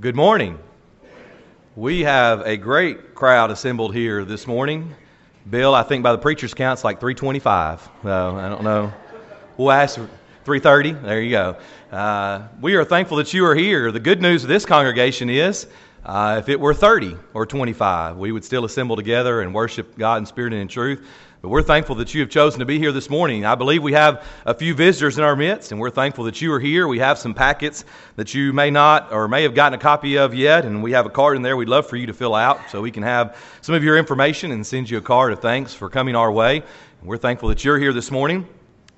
Good morning. We have a great crowd assembled here this morning. Bill, I think by the preacher's count, it's like 325. So I don't know. We'll ask 330. There you go. Uh, we are thankful that you are here. The good news of this congregation is uh, if it were 30 or 25, we would still assemble together and worship God in spirit and in truth. But we're thankful that you have chosen to be here this morning. I believe we have a few visitors in our midst, and we're thankful that you are here. We have some packets that you may not or may have gotten a copy of yet, and we have a card in there we'd love for you to fill out so we can have some of your information and send you a card of thanks for coming our way. And we're thankful that you're here this morning.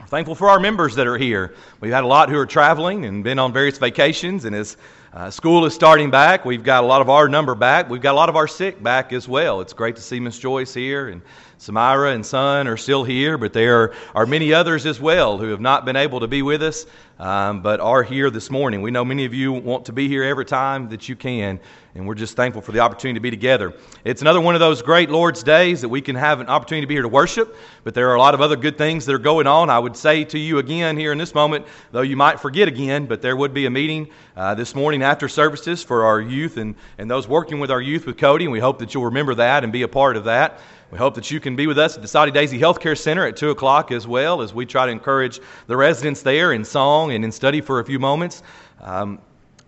We're thankful for our members that are here. We've had a lot who are traveling and been on various vacations, and as uh, school is starting back. We've got a lot of our number back. We've got a lot of our sick back as well. It's great to see Miss Joyce here and Samira and Son are still here, but there are many others as well who have not been able to be with us, um, but are here this morning. We know many of you want to be here every time that you can, and we're just thankful for the opportunity to be together. It's another one of those great Lord's days that we can have an opportunity to be here to worship, but there are a lot of other good things that are going on. I would say to you again here in this moment, though you might forget again, but there would be a meeting uh, this morning after services for our youth and, and those working with our youth with Cody, and we hope that you'll remember that and be a part of that. We hope that you can be with us at the Soddy-Daisy Healthcare Center at 2 o'clock as well as we try to encourage the residents there in song and in study for a few moments. Um,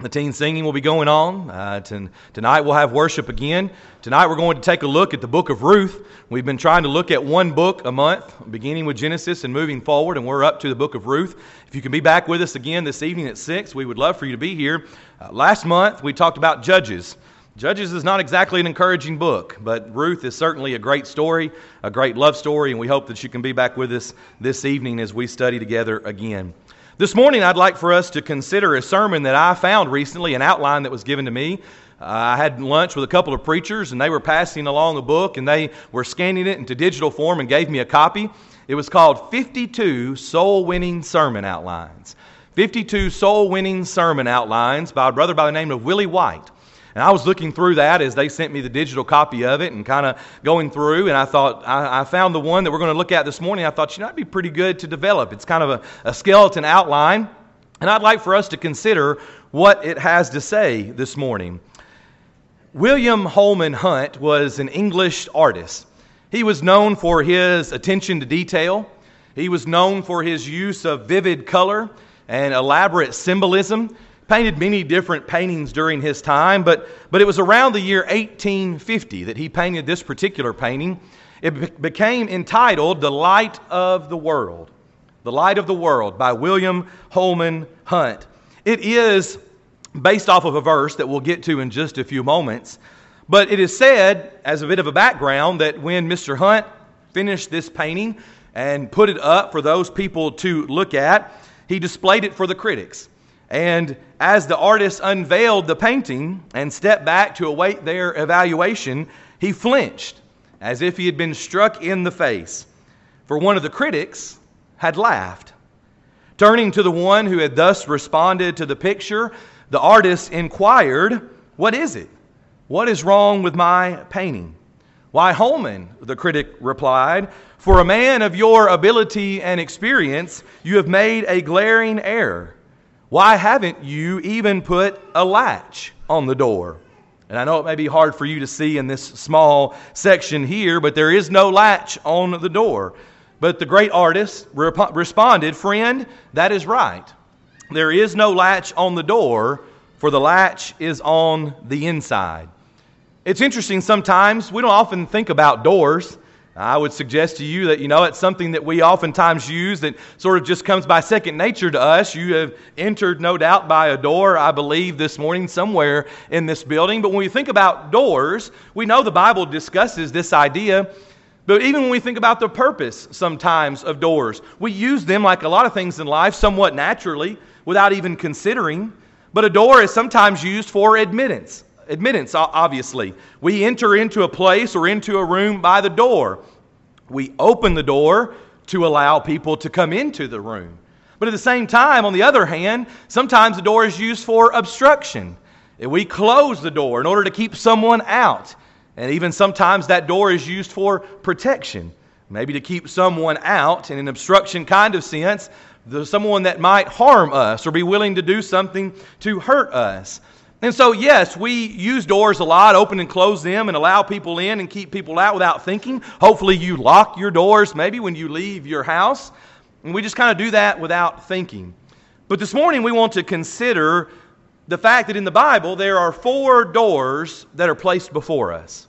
the teen singing will be going on. Uh, t- tonight we'll have worship again. Tonight we're going to take a look at the book of Ruth. We've been trying to look at one book a month, beginning with Genesis and moving forward, and we're up to the book of Ruth. If you can be back with us again this evening at 6, we would love for you to be here. Uh, last month we talked about Judges. Judges is not exactly an encouraging book, but Ruth is certainly a great story, a great love story, and we hope that you can be back with us this evening as we study together again. This morning, I'd like for us to consider a sermon that I found recently, an outline that was given to me. Uh, I had lunch with a couple of preachers, and they were passing along a book, and they were scanning it into digital form and gave me a copy. It was called 52 Soul Winning Sermon Outlines. 52 Soul Winning Sermon Outlines by a brother by the name of Willie White. And I was looking through that as they sent me the digital copy of it and kind of going through. And I thought, I, I, found the one that we're going to look at this morning. I thought, you know, it'd be pretty good to develop. It's kind of a, a skeleton outline. And I'd like for us to consider what it has to say this morning. William Holman Hunt was an English artist. He was known for his attention to detail. He was known for his use of vivid color and elaborate symbolism painted many different paintings during his time, but, but it was around the year 1850 that he painted this particular painting. It be- became entitled The Light of the World. The Light of the World by William Holman Hunt. It is based off of a verse that we'll get to in just a few moments, but it is said, as a bit of a background, that when Mr. Hunt finished this painting and put it up for those people to look at, he displayed it for the critics. And as the artist unveiled the painting and stepped back to await their evaluation, he flinched as if he had been struck in the face. For one of the critics had laughed. Turning to the one who had thus responded to the picture, the artist inquired, What is it? What is wrong with my painting? Why, Holman, the critic replied, for a man of your ability and experience, you have made a glaring error. Why haven't you even put a latch on the door? And I know it may be hard for you to see in this small section here, but there is no latch on the door. But the great artist rep- responded, Friend, that is right. There is no latch on the door, for the latch is on the inside. It's interesting sometimes, we don't often think about doors. I would suggest to you that, you know, it's something that we oftentimes use that sort of just comes by second nature to us. You have entered, no doubt, by a door, I believe, this morning somewhere in this building. But when we think about doors, we know the Bible discusses this idea. But even when we think about the purpose sometimes of doors, we use them like a lot of things in life somewhat naturally without even considering. But a door is sometimes used for admittance admittance, obviously. We enter into a place or into a room by the door. We open the door to allow people to come into the room. But at the same time, on the other hand, sometimes the door is used for obstruction. We close the door in order to keep someone out. And even sometimes that door is used for protection, maybe to keep someone out in an obstruction kind of sense, someone that might harm us or be willing to do something to hurt us. And so, yes, we use doors a lot, open and close them, and allow people in and keep people out without thinking. Hopefully, you lock your doors maybe when you leave your house. And we just kind of do that without thinking. But this morning, we want to consider the fact that in the Bible, there are four doors that are placed before us.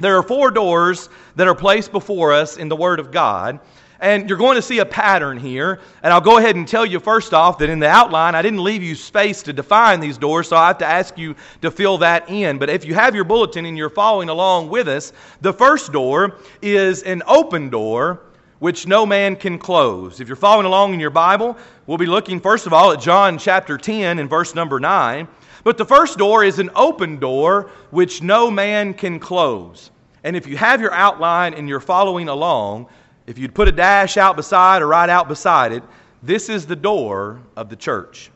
There are four doors that are placed before us in the Word of God. And you're going to see a pattern here. And I'll go ahead and tell you first off that in the outline, I didn't leave you space to define these doors, so I have to ask you to fill that in. But if you have your bulletin and you're following along with us, the first door is an open door which no man can close. If you're following along in your Bible, we'll be looking first of all at John chapter 10 and verse number 9. But the first door is an open door which no man can close. And if you have your outline and you're following along, if you'd put a dash out beside or right out beside it, this is the door of the church.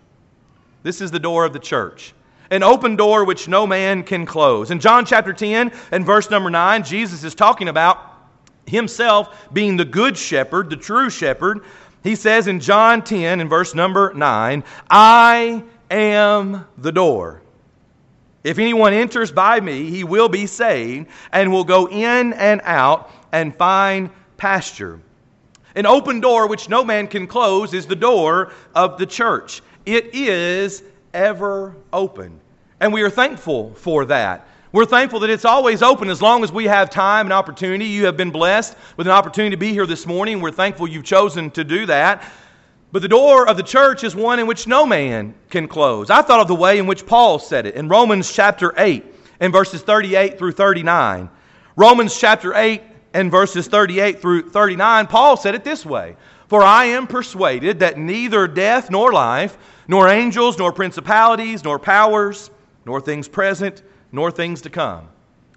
This is the door of the church. An open door which no man can close. In John chapter 10 and verse number 9, Jesus is talking about himself being the good shepherd, the true shepherd, he says in John 10 and verse number 9, I am the door. If anyone enters by me, he will be saved and will go in and out and find pasture. An open door which no man can close is the door of the church. It is ever open. And we are thankful for that. We're thankful that it's always open as long as we have time and opportunity. You have been blessed with an opportunity to be here this morning. We're thankful you've chosen to do that. But the door of the church is one in which no man can close. I thought of the way in which Paul said it in Romans chapter 8 and verses 38 through 39. Romans chapter 8 and verses 38 through 39, Paul said it this way For I am persuaded that neither death nor life, nor angels, nor principalities, nor powers, nor things present, nor things to come,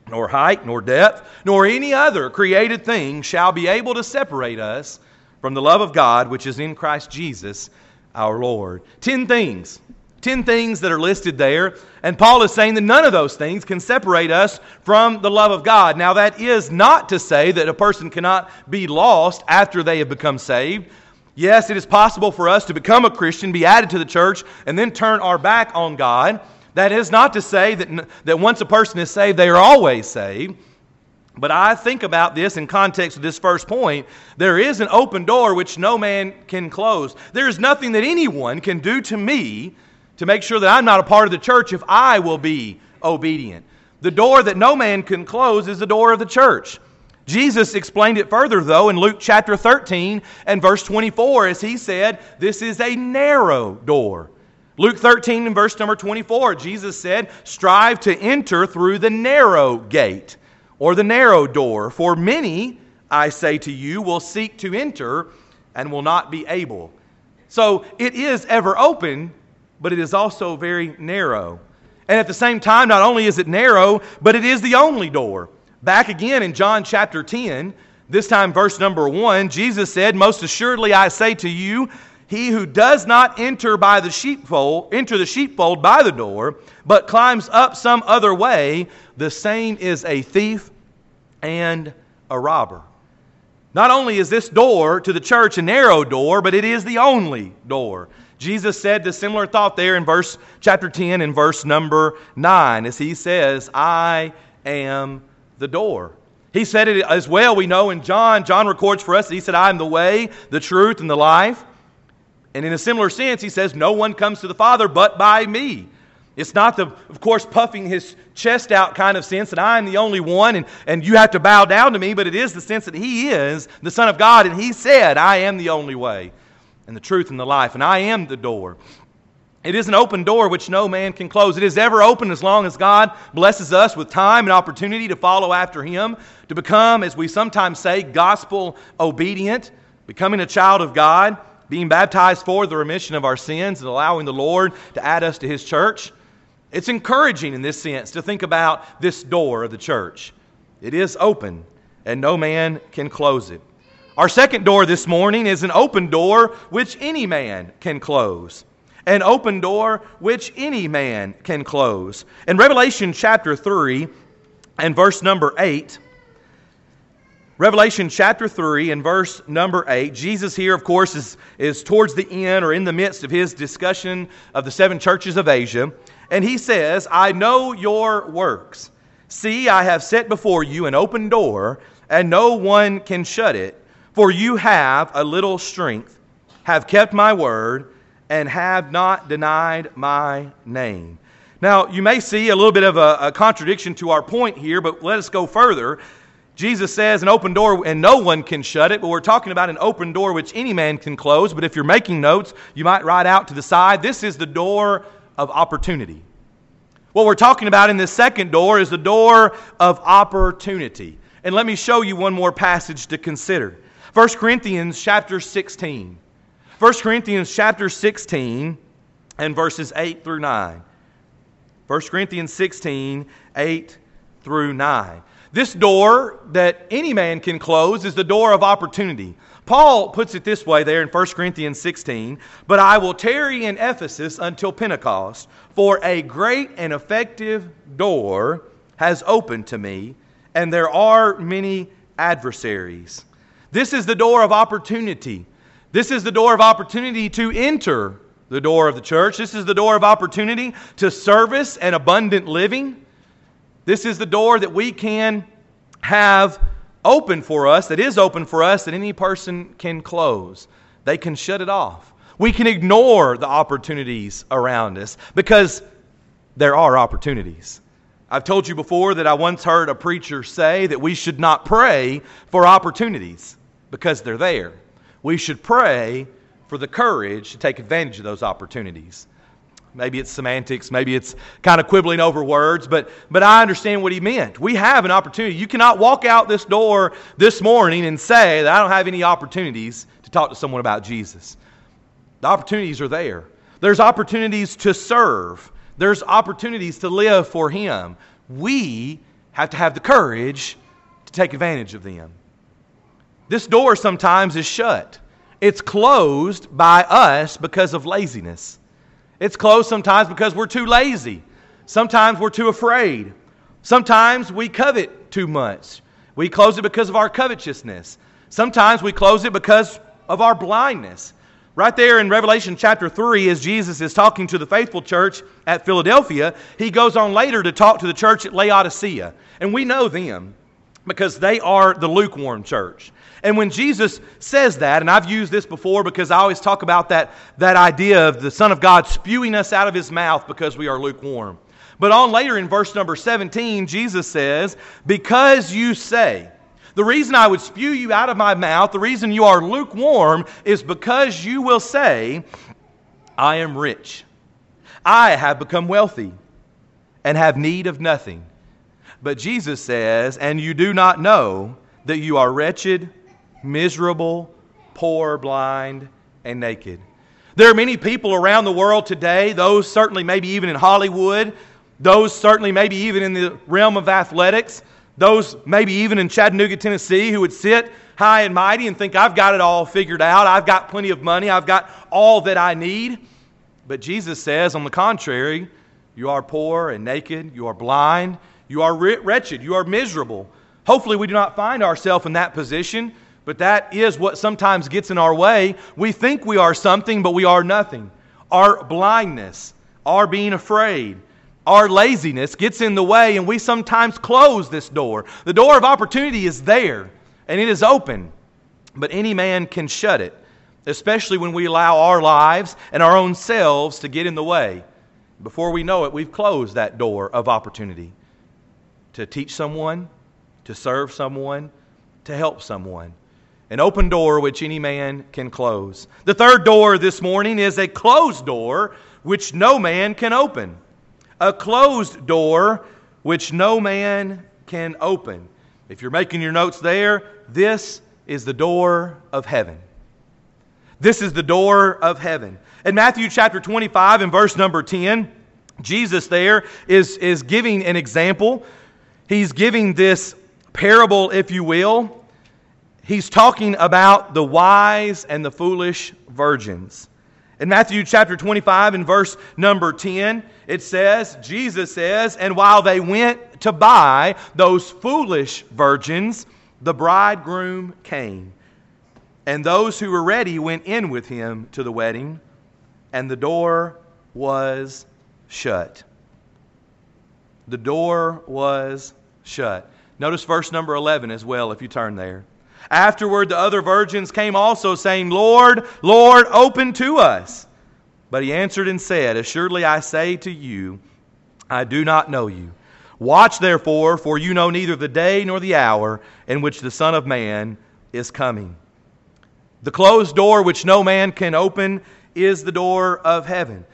nor height, nor depth, nor any other created thing shall be able to separate us from the love of God which is in Christ Jesus our Lord. Ten things. Ten things that are listed there. And Paul is saying that none of those things can separate us from the love of God. Now, that is not to say that a person cannot be lost after they have become saved. Yes, it is possible for us to become a Christian, be added to the church, and then turn our back on God. That is not to say that, that once a person is saved, they are always saved. But I think about this in context of this first point. There is an open door which no man can close. There is nothing that anyone can do to me to make sure that I'm not a part of the church if I will be obedient. The door that no man can close is the door of the church. Jesus explained it further, though, in Luke chapter 13 and verse 24, as he said, This is a narrow door Luke 13 and verse number 24, Jesus said, Strive to enter through the narrow gate or the narrow door, for many, I say to you, will seek to enter and will not be able. So it is ever open, but it is also very narrow. And at the same time, not only is it narrow, but it is the only door. Back again in John chapter 10, this time verse number 1, Jesus said, Most assuredly I say to you, he who does not enter by the sheepfold, enter the sheepfold by the door, but climbs up some other way, the same is a thief and a robber. Not only is this door to the church a narrow door, but it is the only door. Jesus said the similar thought there in verse chapter 10 and verse number 9 as he says, I am the door. He said it as well, we know in John. John records for us that he said, I am the way, the truth, and the life. And in a similar sense, he says, No one comes to the Father but by me. It's not the, of course, puffing his chest out kind of sense that I'm the only one and, and you have to bow down to me, but it is the sense that he is the Son of God and he said, I am the only way and the truth and the life, and I am the door. It is an open door which no man can close. It is ever open as long as God blesses us with time and opportunity to follow after Him, to become, as we sometimes say, gospel obedient, becoming a child of God being baptized for the remission of our sins and allowing the Lord to add us to His church. It's encouraging in this sense to think about this door of the church. It is open, and no man can close it. Our second door this morning is an open door which any man can close. An open door which any man can close. In Revelation chapter 3 and verse number 8, Revelation chapter 3 and verse number 8. Jesus here, of course, is, is towards the end or in the midst of his discussion of the seven churches of Asia. And he says, I know your works. See, I have set before you an open door, and no one can shut it. For you have a little strength, have kept my word, and have not denied my name. Now, you may see a little bit of a, a, contradiction to our point here, but let us go further. Jesus says an open door and no one can shut it, but we're talking about an open door which any man can close. But if you're making notes, you might write out to the side this is the door of opportunity. What we're talking about in this second door is the door of opportunity. And let me show you one more passage to consider. 1 Corinthians chapter 16. 1 Corinthians chapter 16 and verses 8 through 9. 1 Corinthians 16, 8 through 9. This door that any man can close is the door of opportunity. Paul puts it this way there in 1 Corinthians 16 But I will tarry in Ephesus until Pentecost, for a great and effective door has opened to me, and there are many adversaries. This is the door of opportunity. This is the door of opportunity to enter the door of the church. This is the door of opportunity to service and abundant living. This is the door that we can have open for us, that is open for us, that any person can close. They can shut it off. We can ignore the opportunities around us because there are opportunities. I've told you before that I once heard a preacher say that we should not pray for opportunities because they're there. We should pray for the courage to take advantage of those opportunities. Maybe it's semantics, maybe it's kind of quibbling over words, but, but I understand what he meant. We have an opportunity. You cannot walk out this door this morning and say that I don't have any opportunities to talk to someone about Jesus. The opportunities are there. There's opportunities to serve, there's opportunities to live for Him. We have to have the courage to take advantage of them. This door sometimes is shut. It's closed by us because of laziness. It's closed sometimes because we're too lazy. Sometimes we're too afraid. Sometimes we covet too much. We close it because of our covetousness. Sometimes we close it because of our blindness. Right there in Revelation chapter 3, as Jesus is talking to the faithful church at Philadelphia, he goes on later to talk to the church at Laodicea. And we know them because they are the lukewarm church. And when Jesus says that, and I've used this before because I always talk about that, that idea of the Son of God spewing us out of his mouth because we are lukewarm. But on later in verse number 17, Jesus says, Because you say, the reason I would spew you out of my mouth, the reason you are lukewarm, is because you will say, I am rich. I have become wealthy and have need of nothing. But Jesus says, And you do not know that you are wretched, miserable, poor, blind, and naked. There are many people around the world today, those certainly maybe even in Hollywood, those certainly maybe even in the realm of athletics, those maybe even in Chattanooga, Tennessee, who would sit high and mighty and think, I've got it all figured out. I've got plenty of money. I've got all that I need. But Jesus says, on the contrary, you are poor and naked. You are blind. You are wretched. You are miserable. Hopefully, we do not find ourselves in that position. But that is what sometimes gets in our way. We think we are something, but we are nothing. Our blindness, our being afraid, our laziness gets in the way, and we sometimes close this door. The door of opportunity is there, and it is open, but any man can shut it, especially when we allow our lives and our own selves to get in the way. Before we know it, we've closed that door of opportunity to teach someone, to serve someone, to help someone an open door which any man can close. The third door this morning is a closed door which no man can open. A closed door which no man can open. If you're making your notes there, this is the door of heaven. This is the door of heaven. In Matthew chapter 25 and verse number 10, Jesus there is, is giving an example. He's giving this parable, if you will, he's talking about the wise and the foolish virgins. In Matthew chapter 25 and verse number 10, it says, Jesus says, And while they went to buy those foolish virgins, the bridegroom came. And those who were ready went in with him to the wedding, and the door was shut. the door was shut. Notice verse number 11 as well, if you turn there. Afterward, the other virgins came also, saying, Lord, Lord, open to us. But he answered and said, Assuredly I say to you, I do not know you. Watch therefore, for you know neither the day nor the hour in which the Son of Man is coming. The closed door which no man can open is the door of heaven.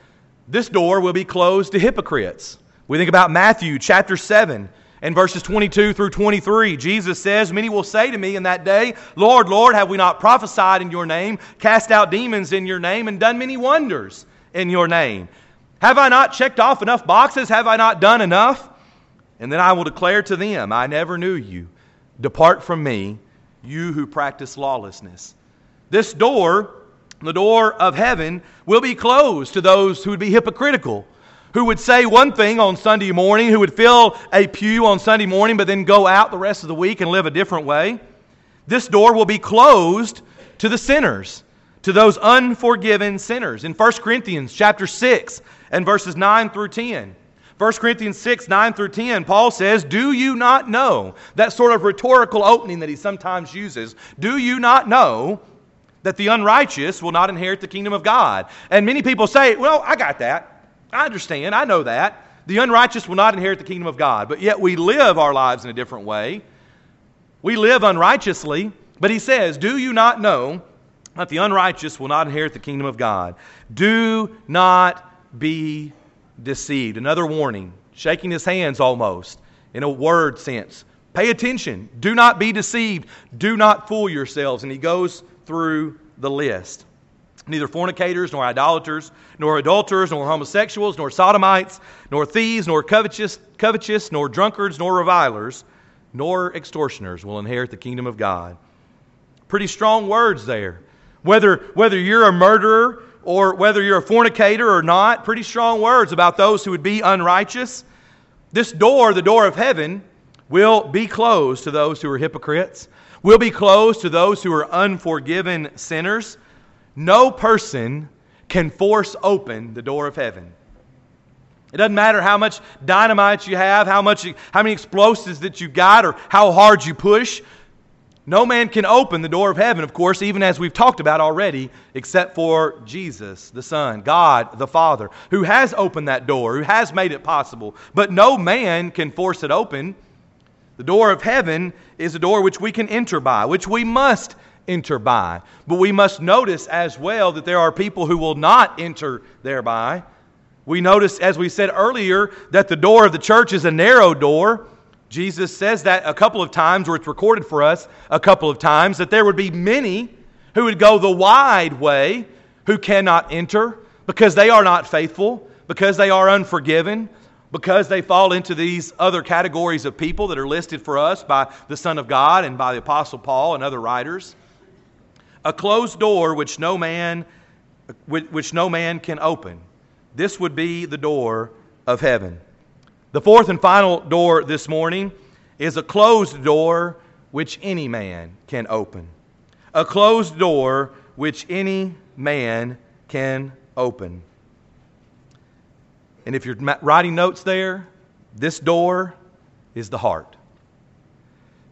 This door will be closed to hypocrites. We think about Matthew chapter 7 and verses 22 through 23. Jesus says, Many will say to me in that day, Lord, Lord, have we not prophesied in your name, cast out demons in your name, and done many wonders in your name? Have I not checked off enough boxes? Have I not done enough? And then I will declare to them, I never knew you. Depart from me, you who practice lawlessness. This door, the door of heaven, will be closed to those who would be hypocritical who would say one thing on Sunday morning, who would fill a pew on Sunday morning, but then go out the rest of the week and live a different way. This door will be closed to the sinners, to those unforgiven sinners. In 1 Corinthians chapter 6 and verses 9 through 10. 1 Corinthians 6, 9 through 10, Paul says, Do you not know, that sort of rhetorical opening that he sometimes uses, do you not know that the unrighteous will not inherit the kingdom of God? And many people say, Well, I got that. I understand. I know that. The unrighteous will not inherit the kingdom of God, but yet we live our lives in a different way. We live unrighteously, but he says, Do you not know that the unrighteous will not inherit the kingdom of God? Do not be deceived. Another warning, shaking his hands almost in a word sense. Pay attention. Do not be deceived. Do not fool yourselves. And he goes through the list neither fornicators, nor idolaters, nor adulterers, nor homosexuals, nor sodomites, nor thieves, nor covetous, covetous, nor drunkards, nor revilers, nor extortioners will inherit the kingdom of God. Pretty strong words there. Whether, whether you're a murderer or whether you're a fornicator or not, pretty strong words about those who would be unrighteous. This door, the door of heaven, will be closed to those who are hypocrites, will be closed to those who are unforgiven sinners. No person can force open the door of heaven. It doesn't matter how much dynamite you have, how, much, how many explosives that you got, or how hard you push. No man can open the door of heaven, of course, even as we've talked about already, except for Jesus, the Son, God, the Father, who has opened that door, who has made it possible. But no man can force it open. The door of heaven is a door which we can enter by, which we must enter by. But we must notice as well that there are people who will not enter thereby. We notice, as we said earlier, that the door of the church is a narrow door. Jesus says that a couple of times, or it's recorded for us a couple of times, that there would be many who would go the wide way who cannot enter because they are not faithful, because they are unforgiven, because they fall into these other categories of people that are listed for us by the Son of God and by the Apostle Paul and other writers a closed door which no man which no man can open. This would be the door of heaven. The fourth and final door this morning is a closed door which any man can open. A closed door which any man can open. And if you're writing notes there, this door is the heart.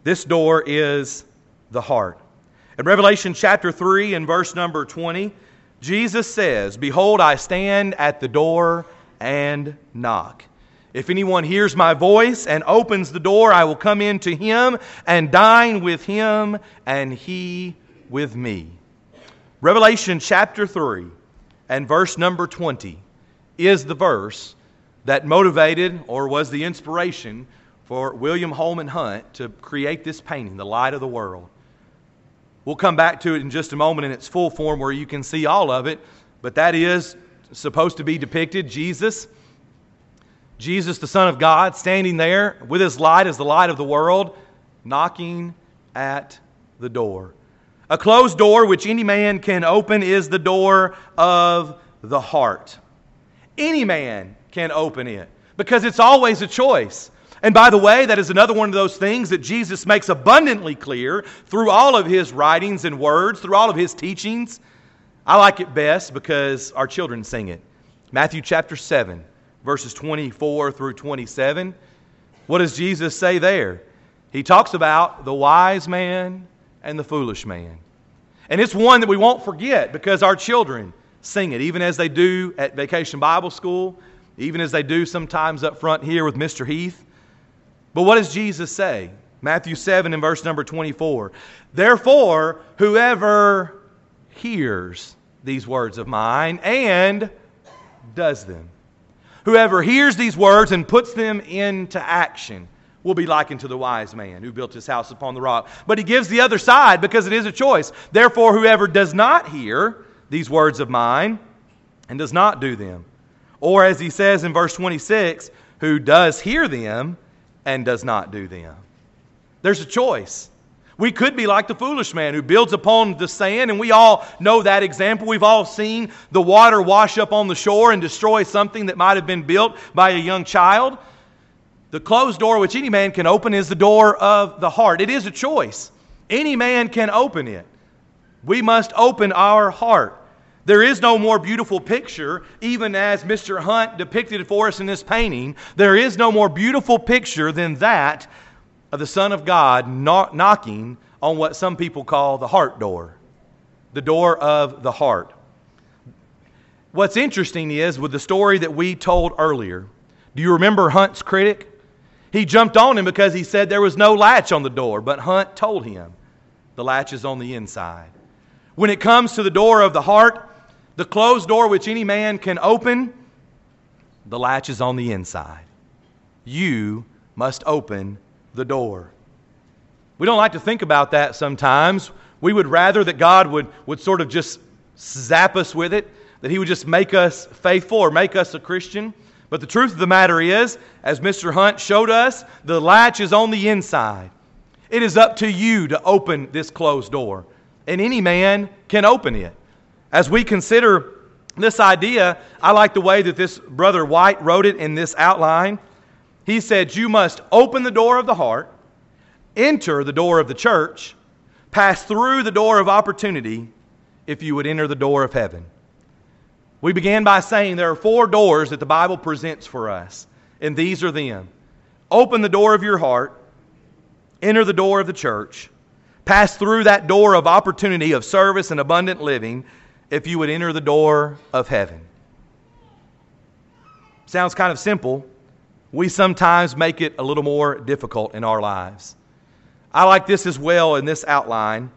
This door is the heart. In Revelation chapter 3 and verse number 20, Jesus says, Behold, I stand at the door and knock. If anyone hears my voice and opens the door, I will come in to him and dine with him and he with me. Revelation chapter 3 and verse number 20 is the verse that motivated or was the inspiration for William Holman Hunt to create this painting, The Light of the World. We'll come back to it in just a moment in its full form where you can see all of it, but that is supposed to be depicted Jesus, Jesus, the Son of God, standing there with his light as the light of the world, knocking at the door. A closed door which any man can open is the door of the heart. Any man can open it because it's always a choice. And by the way, that is another one of those things that Jesus makes abundantly clear through all of his writings and words, through all of his teachings. I like it best because our children sing it. Matthew chapter 7, verses 24 through 27. What does Jesus say there? He talks about the wise man and the foolish man. And it's one that we won't forget because our children sing it, even as they do at Vacation Bible School, even as they do sometimes up front here with Mr. Heath. But what does Jesus say? Matthew 7 and verse number 24. Therefore, whoever hears these words of mine and does them, whoever hears these words and puts them into action, will be likened to the wise man who built his house upon the rock. But he gives the other side because it is a choice. Therefore, whoever does not hear these words of mine and does not do them, or as he says in verse 26, who does hear them and does not do them. There's a choice. We could be like the foolish man who builds upon the sand, and we all know that example. We've all seen the water wash up on the shore and destroy something that might have been built by a young child. The closed door which any man can open is the door of the heart. It is a choice. Any man can open it. We must open our heart. There is no more beautiful picture, even as Mr. Hunt depicted for us in this painting. There is no more beautiful picture than that of the Son of God knocking on what some people call the heart door, the door of the heart. What's interesting is with the story that we told earlier, do you remember Hunt's critic? He jumped on him because he said there was no latch on the door, but Hunt told him the latch is on the inside. When it comes to the door of the heart, the closed door which any man can open, the latch is on the inside. You must open the door. We don't like to think about that sometimes. We would rather that God would, would sort of just zap us with it, that He would just make us faithful or make us a Christian. But the truth of the matter is, as Mr. Hunt showed us, the latch is on the inside. It is up to you to open this closed door, and any man can open it. As we consider this idea, I like the way that this brother White wrote it in this outline. He said, You must open the door of the heart, enter the door of the church, pass through the door of opportunity if you would enter the door of heaven. We began by saying there are four doors that the Bible presents for us, and these are them. Open the door of your heart, enter the door of the church, pass through that door of opportunity of service and abundant living if you would enter the door of heaven. Sounds kind of simple. We sometimes make it a little more difficult in our lives. I like this as well in this outline.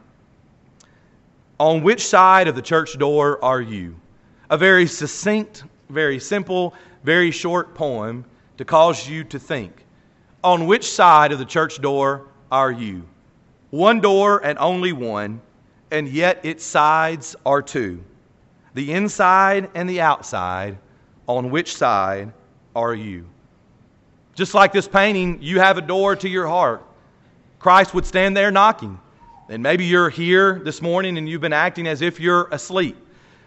On which side of the church door are you? a very succinct, very simple, very short poem to cause you to think. On which side of the church door are you? One door and only one, and yet its sides are two. The inside and the outside, on which side are you? Just like this painting, you have a door to your heart. Christ would stand there knocking. And maybe you're here this morning and you've been acting as if you're asleep.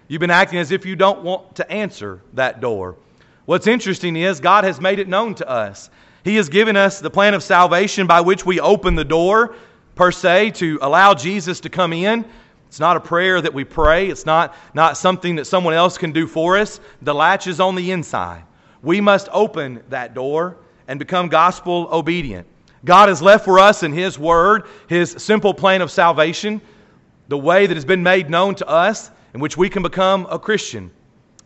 You've been acting as if you don't want to answer that door. What's interesting is God has made it known to us. He has given us the plan of salvation by which we open the door, per se, to allow Jesus to come in. It's not a prayer that we pray, it's not, not something that someone else can do for us. The latch is on the inside. We must open that door and become gospel obedient. God has left for us in His Word His simple plan of salvation, the way that has been made known to us in which we can become a Christian.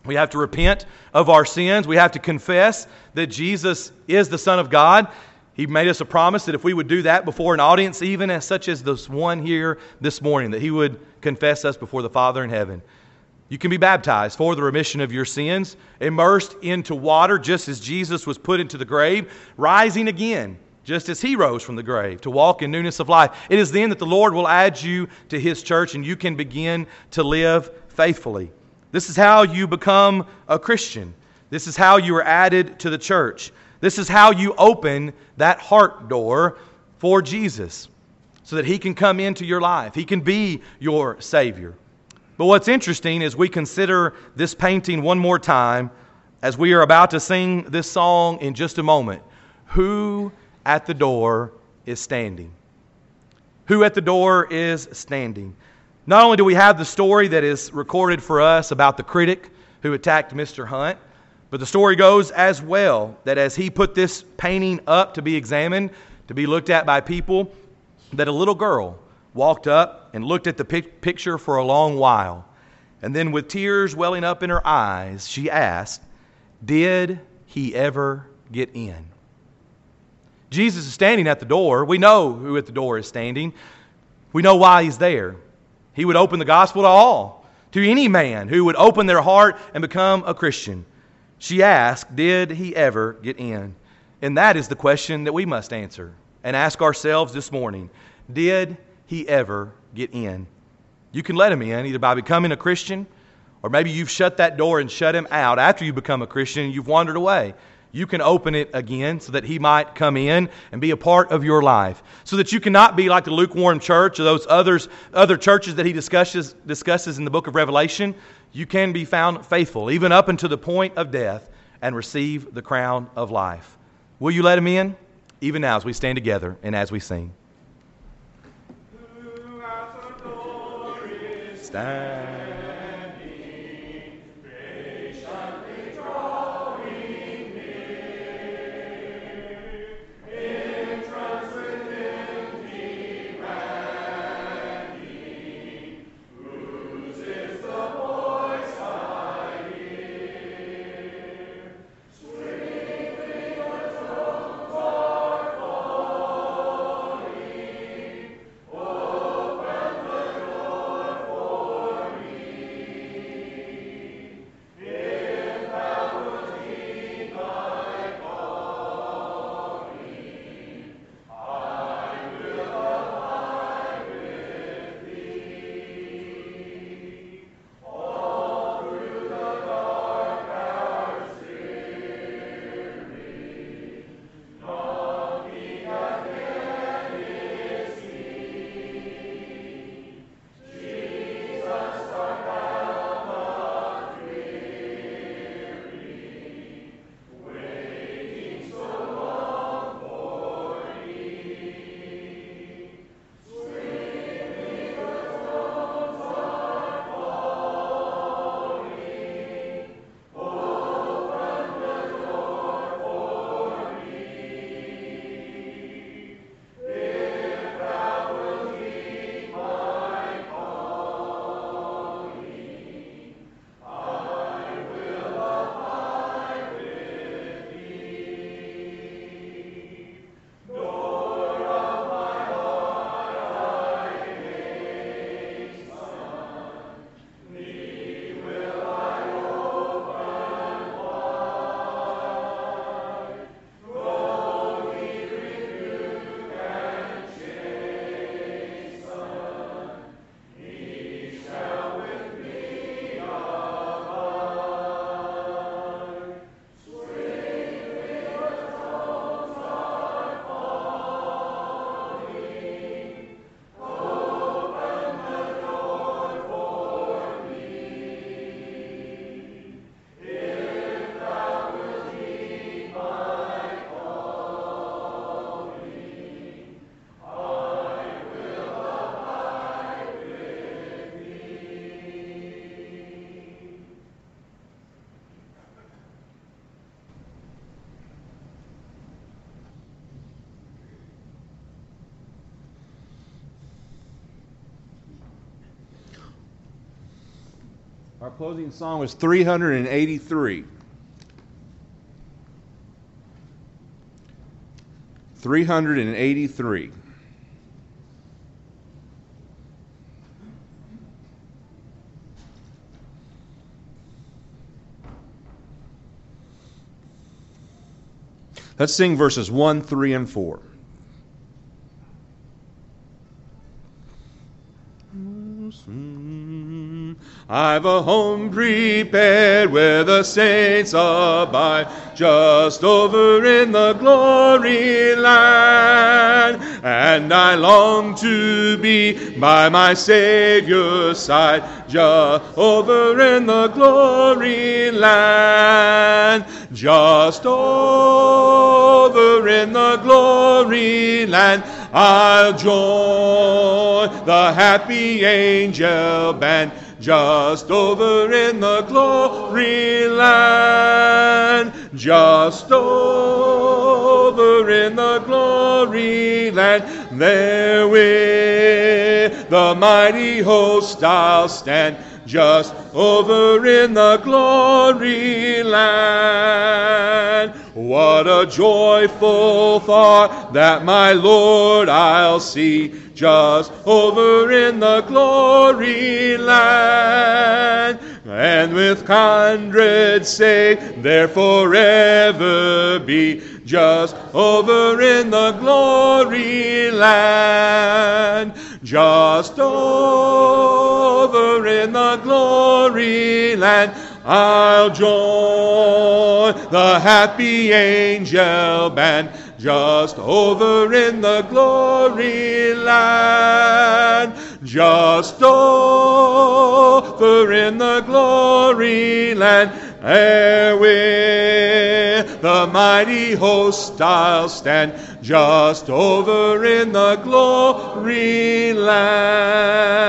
We have to repent of our sins. We have to confess that Jesus is the Son of God. He made us a promise that if we would do that before an audience, even as such as this one here this morning, that He would confess us before the Father in heaven. You can be baptized for the remission of your sins, immersed into water just as Jesus was put into the grave, rising again just as he rose from the grave, to walk in newness of life. It is then that the Lord will add you to his church and you can begin to live faithfully. This is how you become a Christian. This is how you are added to the church. This is how you open that heart door for Jesus so that he can come into your life. He can be your Savior. But what's interesting is we consider this painting one more time as we are about to sing this song in just a moment. Who at the door is standing. Who at the door is standing? Not only do we have the story that is recorded for us about the critic who attacked Mr. Hunt, But the story goes as well that as he put this painting up to be examined, to be looked at by people, that a little girl walked up and looked at the pic- picture for a long while. And then, with tears welling up in her eyes, she asked, Did he ever get in? Jesus is standing at the door. We know who at the door is standing. We know why he's there. He would open the gospel to all, to any man who would open their heart and become a Christian. She asked, Did he ever get in? And that is the question that we must answer and ask ourselves this morning Did he ever get in? You can let him in either by becoming a Christian or maybe you've shut that door and shut him out after you become a Christian and you've wandered away. You can open it again so that he might come in and be a part of your life. So that you cannot be like the lukewarm church or those others, other churches that he discusses, discusses in the book of Revelation. You can be found faithful, even up unto the point of death, and receive the crown of life. Will you let him in? Even now as we stand together and as we sing. Stand. Our closing song was 383. 383. Let's sing verses 1, 3, and 4. I've a home prepared where the saints abide, just over in the glory land. And I long to be by my Savior's side, just over in the glory land. Just over in the glory land. I'll join the happy angel band just over in the glory land. just over in the glory land. There with the mighty host I'll stand, just over in the glory land. What a joyful thought that my Lord I'll see just over in the glory land. And with kindred say, there forever be just over in the glory land. Just over in the glory land. I'll join the happy angel band just over in the glory land. Just over in the glory land. Ere with the mighty host I'll stand, just over in the glory land.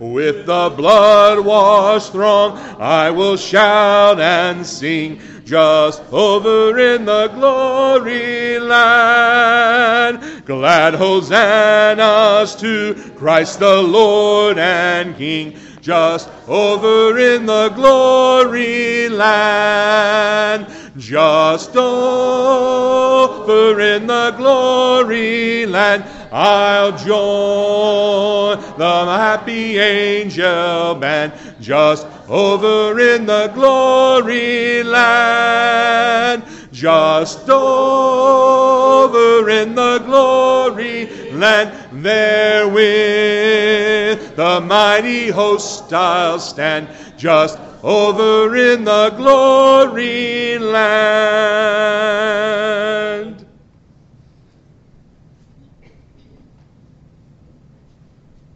With the blood washed throng, I will shout and sing, just over in the glory land. Glad hosannas to Christ the Lord and King just over in the glory land. Just over in the glory land, I'll join the happy angel band. Just over in the glory land. Just over in the glory land. Therewith the mighty host I'll stand just over in the glory land.